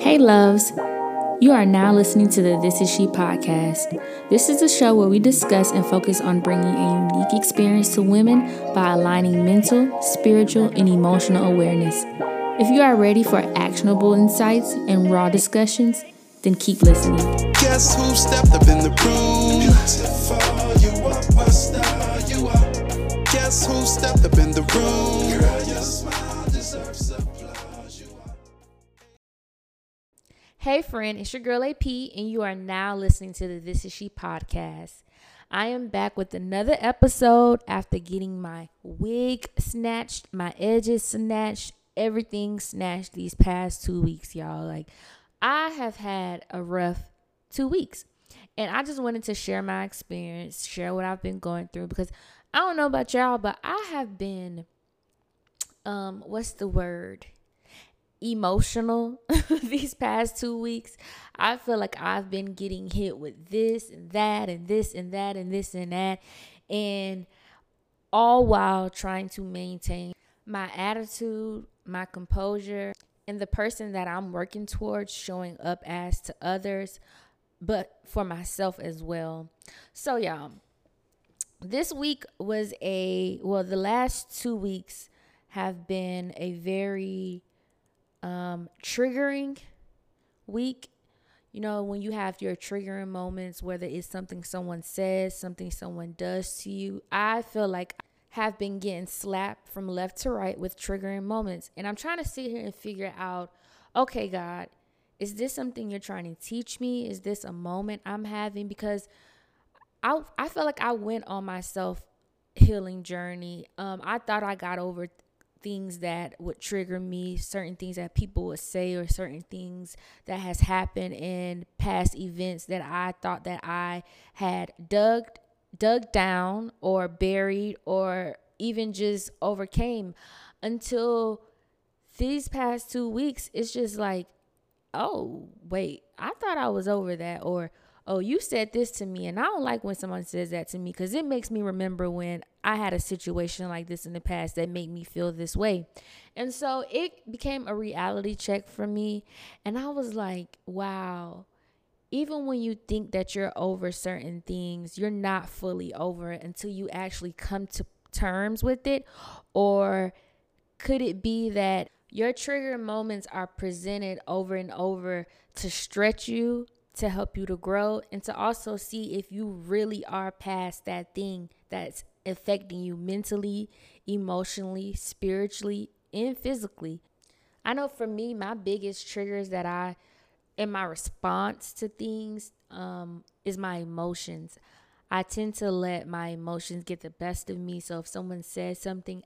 Hey, loves. You are now listening to the This Is She podcast. This is a show where we discuss and focus on bringing a unique experience to women by aligning mental, spiritual, and emotional awareness. If you are ready for actionable insights and raw discussions, then keep listening. Guess who stepped up in the room? Guess who stepped up in the room? Hey, friend, it's your girl AP, and you are now listening to the This Is She podcast. I am back with another episode after getting my wig snatched, my edges snatched, everything snatched these past two weeks, y'all. Like, I have had a rough two weeks. And I just wanted to share my experience, share what I've been going through because I don't know about y'all, but I have been um what's the word? Emotional these past 2 weeks. I feel like I've been getting hit with this and that and this and that and this and that and all while trying to maintain my attitude, my composure, and the person that I'm working towards showing up as to others, but for myself as well. So, y'all, this week was a, well, the last two weeks have been a very um, triggering week. You know, when you have your triggering moments, whether it's something someone says, something someone does to you, I feel like I have been getting slapped from left to right with triggering moments. And I'm trying to sit here and figure out okay, God, is this something you're trying to teach me? Is this a moment I'm having? Because I, I feel like I went on my self healing journey. Um, I thought I got over things that would trigger me, certain things that people would say, or certain things that has happened in past events that I thought that I had dug dug down or buried or even just overcame. Until these past two weeks it's just like oh wait i thought i was over that or oh you said this to me and i don't like when someone says that to me because it makes me remember when i had a situation like this in the past that made me feel this way and so it became a reality check for me and i was like wow even when you think that you're over certain things, you're not fully over it until you actually come to terms with it? Or could it be that your trigger moments are presented over and over to stretch you, to help you to grow, and to also see if you really are past that thing that's affecting you mentally, emotionally, spiritually, and physically? I know for me, my biggest triggers that I in my response to things um, is my emotions. I tend to let my emotions get the best of me. So if someone says something,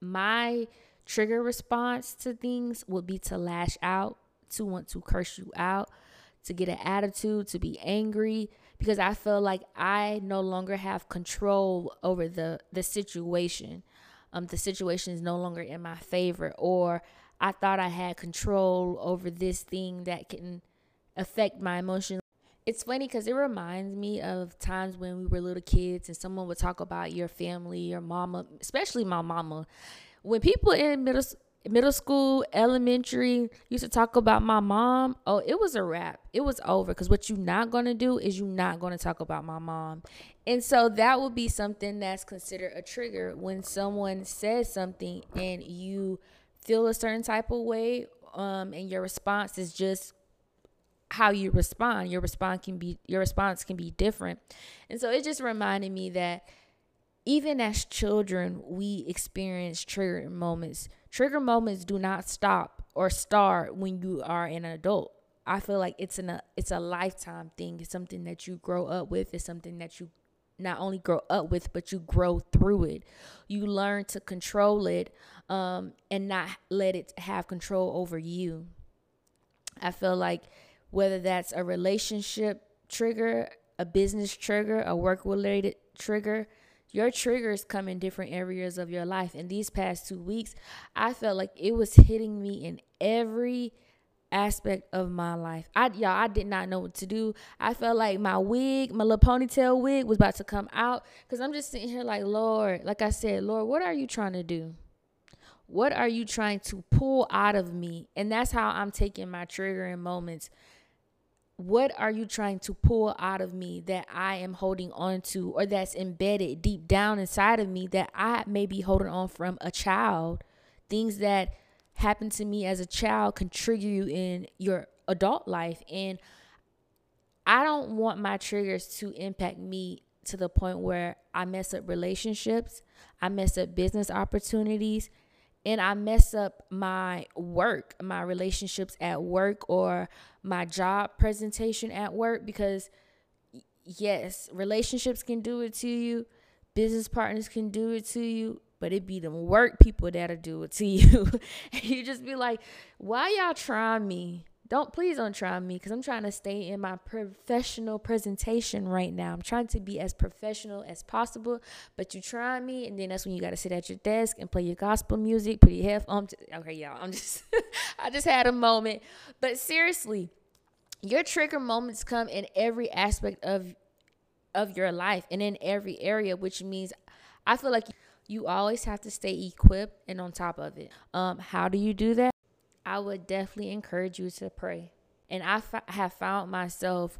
my trigger response to things would be to lash out, to want to curse you out, to get an attitude, to be angry because I feel like I no longer have control over the the situation. Um the situation is no longer in my favor or I thought I had control over this thing that can affect my emotions. It's funny because it reminds me of times when we were little kids and someone would talk about your family, your mama, especially my mama. When people in middle middle school, elementary used to talk about my mom, oh, it was a wrap. It was over because what you're not going to do is you're not going to talk about my mom. And so that would be something that's considered a trigger when someone says something and you feel a certain type of way um, and your response is just how you respond. Your response can be your response can be different. And so it just reminded me that even as children, we experience trigger moments. Trigger moments do not stop or start when you are an adult. I feel like it's an a, it's a lifetime thing. It's something that you grow up with. It's something that you not only grow up with, but you grow through it. You learn to control it um, and not let it have control over you. I feel like whether that's a relationship trigger, a business trigger, a work related trigger. Your triggers come in different areas of your life. And these past two weeks, I felt like it was hitting me in every aspect of my life. I y'all, I did not know what to do. I felt like my wig, my little ponytail wig, was about to come out because I'm just sitting here like, Lord, like I said, Lord, what are you trying to do? What are you trying to pull out of me? And that's how I'm taking my triggering moments. What are you trying to pull out of me that I am holding on to or that's embedded deep down inside of me that I may be holding on from a child? Things that happened to me as a child can trigger you in your adult life. And I don't want my triggers to impact me to the point where I mess up relationships, I mess up business opportunities, and I mess up my work, my relationships at work, or my job presentation at work. Because, yes, relationships can do it to you, business partners can do it to you, but it be them work people that'll do it to you. you just be like, why y'all trying me? Don't please don't try me because I'm trying to stay in my professional presentation right now. I'm trying to be as professional as possible, but you try me, and then that's when you got to sit at your desk and play your gospel music, put your headphones. Okay, y'all, I'm just, I just had a moment, but seriously, your trigger moments come in every aspect of of your life and in every area, which means I feel like you always have to stay equipped and on top of it. Um, how do you do that? I would definitely encourage you to pray. And I f- have found myself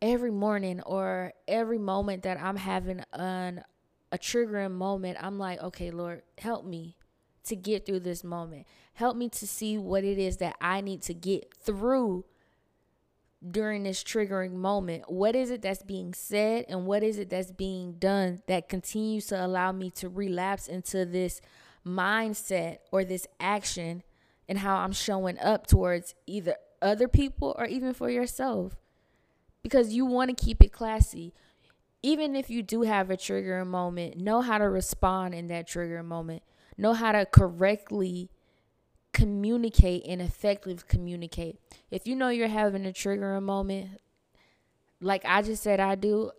every morning or every moment that I'm having an a triggering moment, I'm like, okay, Lord, help me to get through this moment. Help me to see what it is that I need to get through during this triggering moment. What is it that's being said and what is it that's being done that continues to allow me to relapse into this mindset or this action and how I'm showing up towards either other people or even for yourself. Because you want to keep it classy. Even if you do have a trigger moment, know how to respond in that trigger moment. Know how to correctly communicate and effectively communicate. If you know you're having a trigger moment, like I just said I do,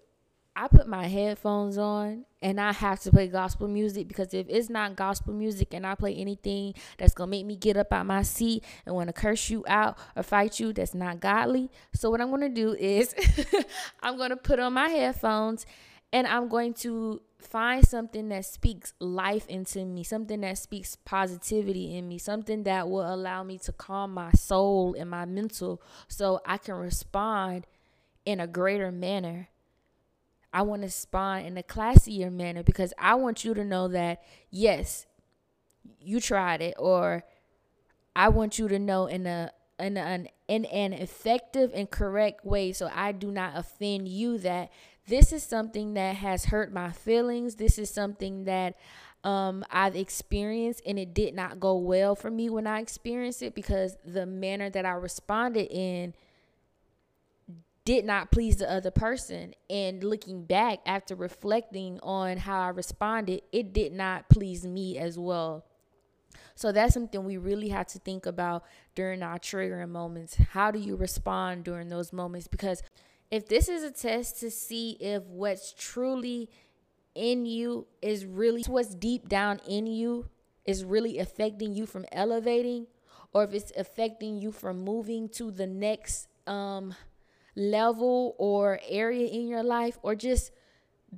I put my headphones on and I have to play gospel music because if it's not gospel music and I play anything that's gonna make me get up out my seat and want to curse you out or fight you, that's not godly. So what I'm gonna do is I'm gonna put on my headphones and I'm going to find something that speaks life into me, something that speaks positivity in me, something that will allow me to calm my soul and my mental so I can respond in a greater manner I want to respond in a classier manner because I want you to know that, yes, you tried it, or I want you to know in a in an in an effective and correct way so I do not offend you that this is something that has hurt my feelings. This is something that um, I've experienced and it did not go well for me when I experienced it because the manner that I responded in did not please the other person. And looking back after reflecting on how I responded, it did not please me as well. So that's something we really have to think about during our triggering moments. How do you respond during those moments? Because if this is a test to see if what's truly in you is really what's deep down in you is really affecting you from elevating, or if it's affecting you from moving to the next um level or area in your life or just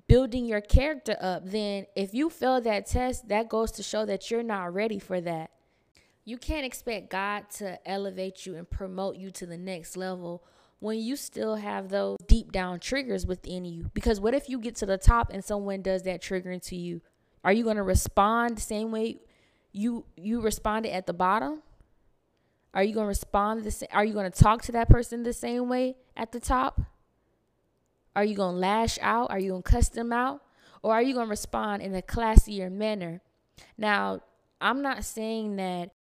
building your character up, then if you fail that test, that goes to show that you're not ready for that. You can't expect God to elevate you and promote you to the next level when you still have those deep down triggers within you. Because what if you get to the top and someone does that triggering to you? Are you going to respond the same way you you responded at the bottom? Are you going to respond the same? Are you going to talk to that person the same way at the top? Are you going to lash out? Are you going to cuss them out? Or are you going to respond in a classier manner? Now, I'm not saying that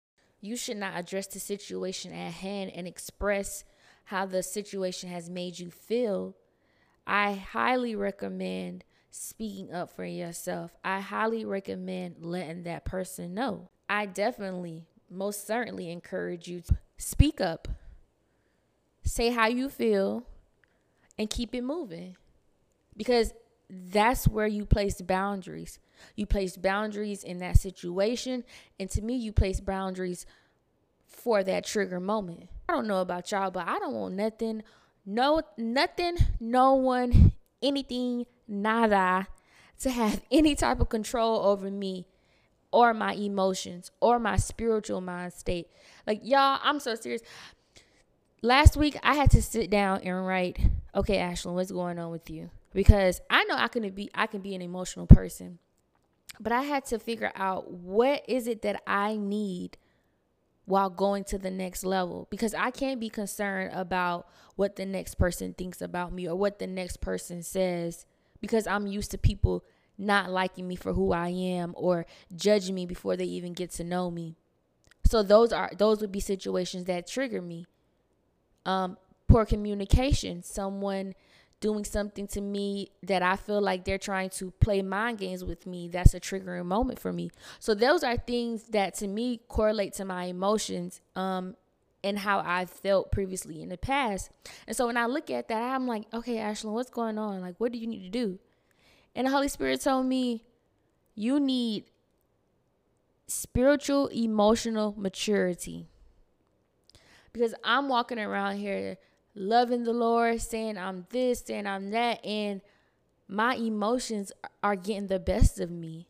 you should not address the situation at hand and express how the situation has made you feel. I highly recommend speaking up for yourself. I highly recommend letting that person know. I definitely most certainly encourage you to speak up, say how you feel, and keep it moving. Because that's where you place boundaries. You place boundaries in that situation. And to me, you place boundaries for that trigger moment. I don't know about y'all, but I don't want nothing, no, nothing, no one, anything, nada to have any type of control over me or my emotions or my spiritual mind state. Like, y'all, I'm so serious. Last week, I had to sit down and write, okay, Ashlyn, what's going on with you? Because I know I can be I can be an emotional person. But I had to figure out what is it that I need while going to the next level because I can't be concerned about what the next person thinks about me or what the next person says because I'm used to people not liking me for who I am or judging me before they even get to know me. So those are those would be situations that trigger me. Um, poor communication, someone doing something to me that I feel like they're trying to play mind games with me, that's a triggering moment for me. So those are things that to me correlate to my emotions um and how I felt previously in the past. And so when I look at that, I'm like, okay, Ashlyn, what's going on? Like, what do you need to do? And the Holy Spirit told me, you need spiritual, emotional maturity. Because I'm walking around here loving the Lord, saying I'm this, saying I'm that, and my emotions are getting the best of me.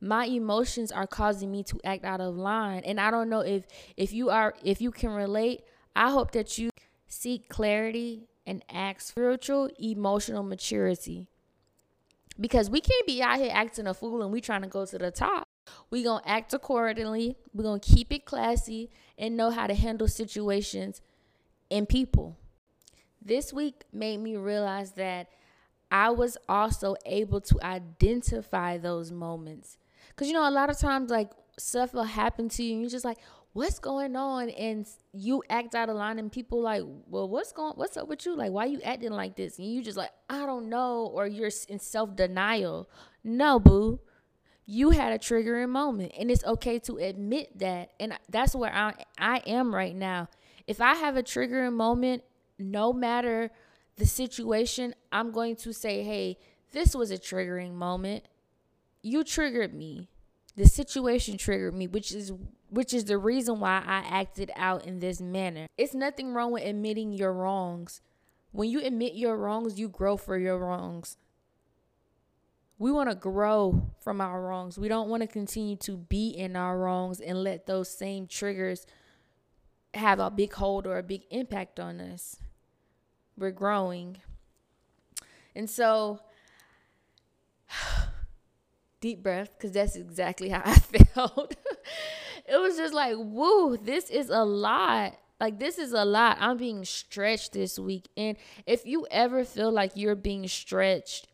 My emotions are causing me to act out of line. And I don't know if if you are if you can relate, I hope that you seek clarity and act spiritual emotional maturity because we can't be out here acting a fool and we trying to go to the top. We gonna act accordingly. We gonna keep it classy and know how to handle situations and people. This week made me realize that I was also able to identify those moments. Cause you know, a lot of times like stuff will happen to you and you're just like, what's going on? And you act out of line and people like well what's going what's up with you? Like why you acting like this? And you just like i don't know or you're in self-denial. No boo. You had a triggering moment and it's okay to admit that and that's where i i am right now. If i have a triggering moment no matter the situation i'm going to say hey this was a triggering moment. You triggered me. The situation triggered me which is which is the reason why I acted out in this manner. It's nothing wrong with admitting your wrongs. When you admit your wrongs, you grow for your wrongs. We want to grow from our wrongs. We don't want to continue to be in our wrongs and let those same triggers have a big hold or a big impact on us. We're growing. And so, deep breath, because that's exactly how I felt it was just like, woo, this is a lot. Like this is a lot. I'm being stretched this week. And if you ever feel like you're being stretched,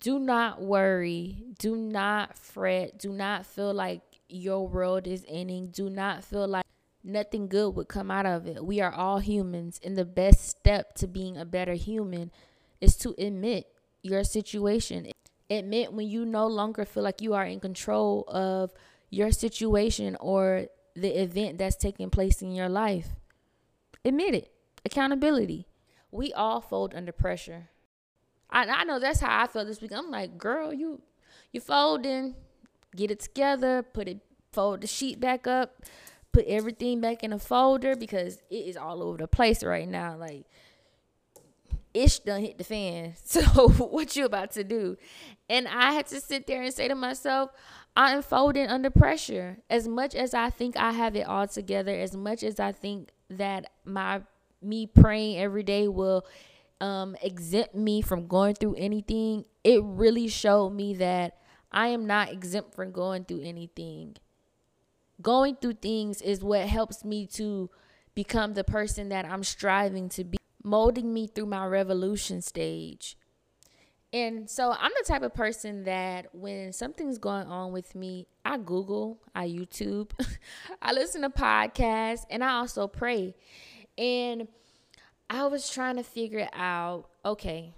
do not worry. Do not fret. Do not feel like your world is ending. Do not feel like nothing good would come out of it. We are all humans, and the best step to being a better human is to admit your situation. Admit when you no longer feel like you are in control of your situation or the event that's taking place in your life. Admit it. Accountability. We all fold under pressure. I, I know that's how I felt this week. I'm like, girl, you you folding, get it together, put it fold the sheet back up, put everything back in a folder because it is all over the place right now. Like ish done hit the fan. So what you about to do? And I had to sit there and say to myself, I'm folding under pressure. As much as I think I have it all together, as much as I think that my me praying every day will um, exempt me from going through anything, it really showed me that I am not exempt from going through anything. Going through things is what helps me to become the person that I'm striving to be, molding me through my revolution stage. And so I'm the type of person that when something's going on with me, I Google, I YouTube, I listen to podcasts, and I also pray. And I was trying to figure out okay,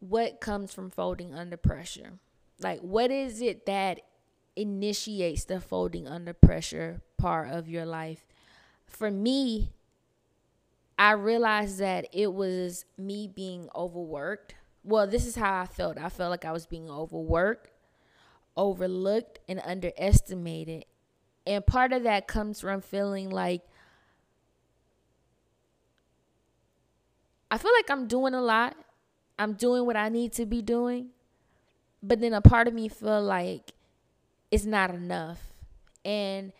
what comes from folding under pressure? Like, what is it that initiates the folding under pressure part of your life? For me, I realized that it was me being overworked well, this is how I felt. I felt like I was being overworked, overlooked, and underestimated. And part of that comes from feeling like I feel like I'm doing a lot. I'm doing what I need to be doing. But then a part of me feel like it's not enough. And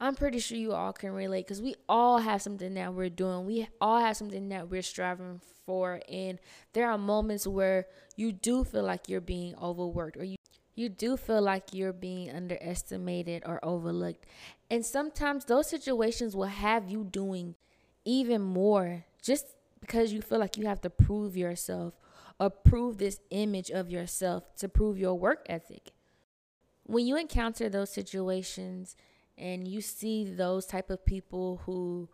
I'm pretty sure you all can relate because we all have something that we're doing. We all have something that we're striving for. And there are moments where you do feel like you're being overworked or you, you do feel like you're being underestimated or overlooked. And sometimes those situations will have you doing even more just because you feel like you have to prove yourself or prove this image of yourself to prove your work ethic. When you encounter those situations, and you see those type of people who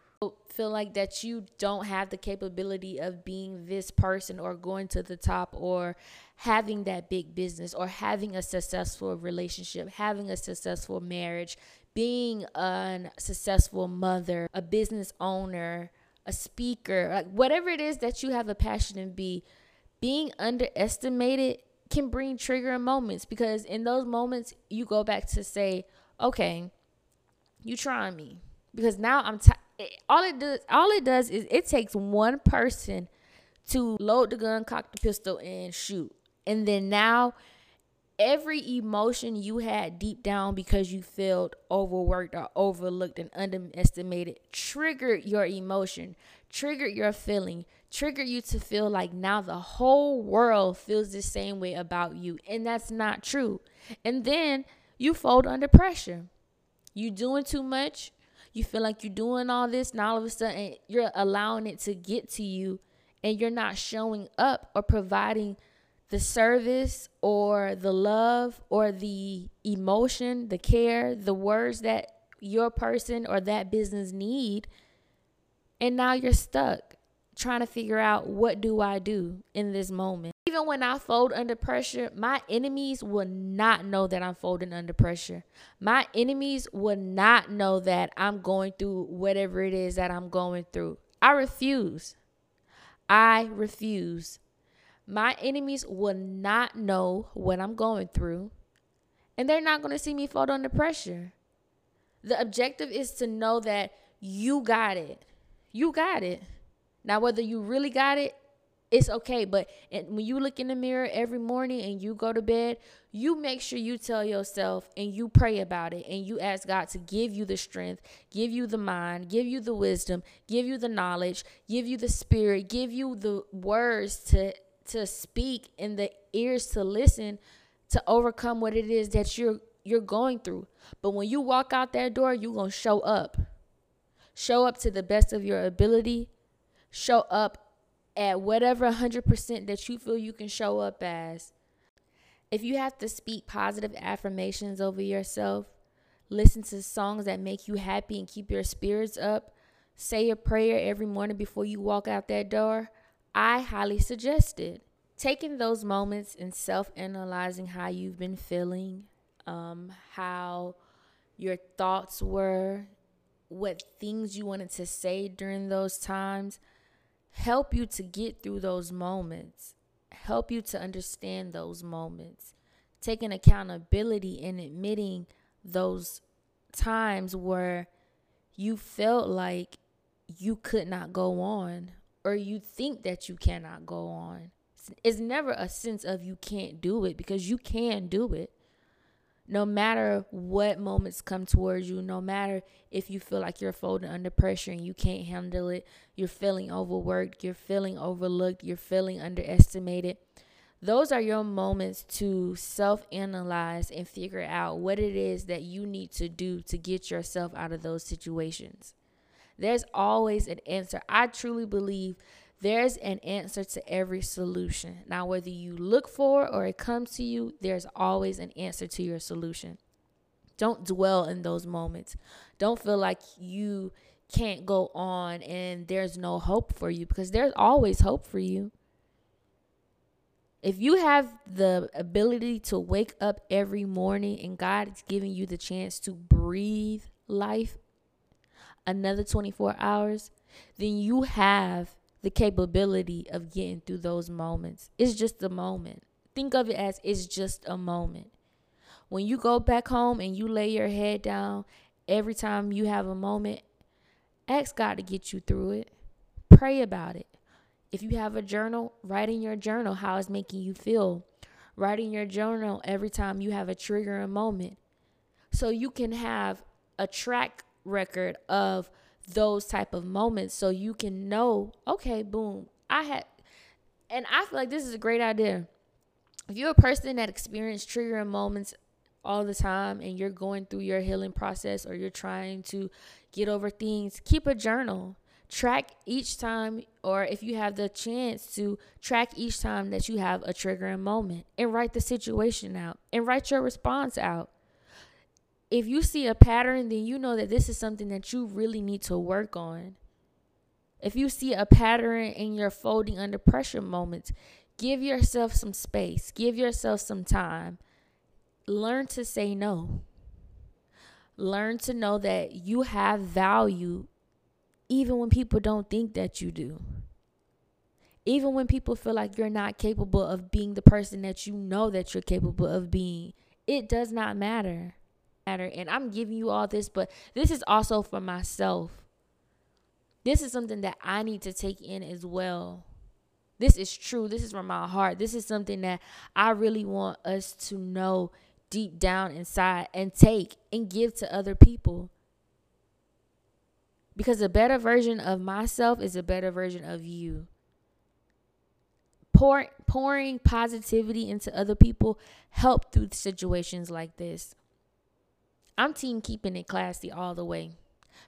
feel like that you don't have the capability of being this person or going to the top or having that big business or having a successful relationship, having a successful marriage, being a successful mother, a business owner, a speaker, like whatever it is that you have a passion in be, being underestimated can bring trigger moments because in those moments you go back to say, okay, you trying me. Because now I'm t- all it does all it does is it takes one person to load the gun, cock the pistol and shoot. And then now every emotion you had deep down because you felt overworked or overlooked and underestimated triggered your emotion, triggered your feeling, triggered you to feel like now the whole world feels the same way about you. And that's not true. And then you fold under pressure you doing too much, you feel like you're doing all this, and all of a sudden you're allowing it to get to you, and you're not showing up or providing the service or the love or the emotion, the care, the words that your person or that business need. And now you're stuck trying to figure out what do I do in this moment. Even when I fold under pressure, my enemies will not know that I'm folding under pressure. My enemies will not know that I'm going through whatever it is that I'm going through. I refuse. I refuse. My enemies will not know what I'm going through, and they're not going to see me fold under pressure. The objective is to know that you got it. You got it. Now, whether you really got it, it's okay. But when you look in the mirror every morning and you go to bed, you make sure you tell yourself and you pray about it and you ask God to give you the strength, give you the mind, give you the wisdom, give you the knowledge, give you the spirit, give you the words to to speak and the ears to listen to overcome what it is that you're you're going through. But when you walk out that door, you're going to show up. Show up to the best of your ability show up at whatever 100% that you feel you can show up as. If you have to speak positive affirmations over yourself, listen to songs that make you happy and keep your spirits up, say a prayer every morning before you walk out that door, I highly suggest it. Taking those moments and self analyzing how you've been feeling, um, how your thoughts were, what things you wanted to say during those times help you to get through those moments, help you to understand those moments, taking accountability and admitting those times where you felt like you could not go on or you think that you cannot go on. It's never a sense of you can't do it because you can do it no matter what moments come towards you, no matter if you feel like you're folding under pressure and you can't handle it, you're feeling overworked, you're feeling overlooked, you're feeling underestimated. Those are your moments to self analyze and figure out what it is that you need to do to get yourself out of those situations. There's always an answer. I truly believe there's an answer to every solution. Now, whether you look for or it comes to you, there's always an answer to your solution. Don't dwell in those moments. Don't feel like you can't go on and there's no hope for you because there's always hope for you. If you have the ability to wake up every morning and God is giving you the chance to breathe life another 24 hours, then you have the capability of getting through those moments. It's just a moment. Think of it as it's just a moment. When you go back home and you lay your head down every time you have a moment, ask God to get you through it. Pray about it. If you have a journal, write in your journal how it's making you feel. Write in your journal every time you have a triggering moment. So you can have a track record of those type of moments so you can know, okay, boom, I had and I feel like this is a great idea. If you're a person that experienced triggering moments all the time and you're going through your healing process or you're trying to get over things, keep a journal. Track each time, or if you have the chance to track each time that you have a triggering moment and write the situation out and write your response out. If you see a pattern, then you know that this is something that you really need to work on. If you see a pattern in your folding under pressure moments, give yourself some space, give yourself some time. Learn to say no. Learn to know that you have value even when people don't think that you do. Even when people feel like you're not capable of being the person that you know that you're capable of being, it does not matter. Matter. And I'm giving you all this, but this is also for myself this is something that I need to take in as well. This is true. This is from my heart. This is something that I really want us to know deep down inside and take and give to other people. Because a better version of myself is a better version of you. Pour, pouring positivity into other people help through situations like this. I'm team keeping it classy all the way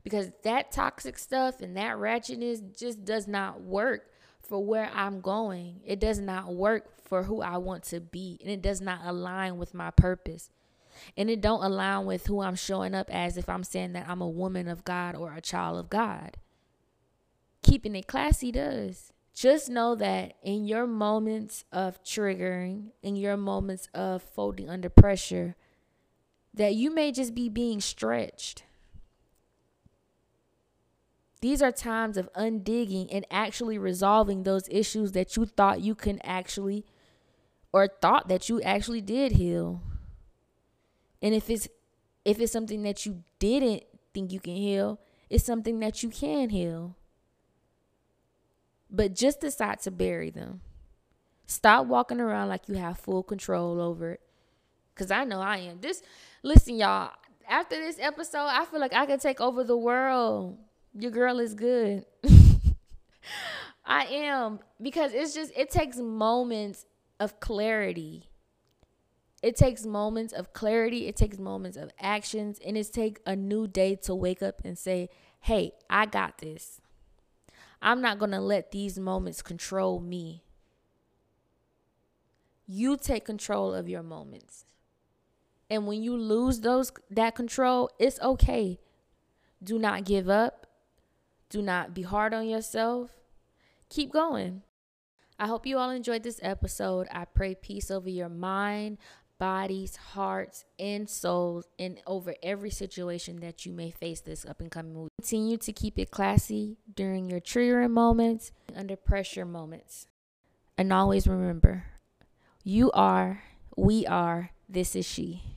because that toxic stuff and that ratchetness just does not work for where I'm going. It does not work for who I want to be and it does not align with my purpose. And it don't align with who I'm showing up as if I'm saying that I'm a woman of God or a child of God. Keeping it classy does. Just know that in your moments of triggering, in your moments of folding under pressure, that you may just be being stretched these are times of undigging and actually resolving those issues that you thought you can actually or thought that you actually did heal. And if it's if it's something that you didn't think you can heal, it's something that you can heal. But just decide to bury them. Stop walking around like you have full control over it. Cause I know I am. This listen, y'all, after this episode, I feel like I can take over the world your girl is good. I am because it's just it takes moments of clarity. It takes moments of clarity, it takes moments of actions, and it takes a new day to wake up and say, "Hey, I got this." I'm not going to let these moments control me. You take control of your moments. And when you lose those that control, it's okay. Do not give up. Do not be hard on yourself. Keep going. I hope you all enjoyed this episode. I pray peace over your mind, bodies, hearts, and souls, and over every situation that you may face this up and coming week. Continue to keep it classy during your triggering moments, under pressure moments. And always remember, you are, we are, this is she.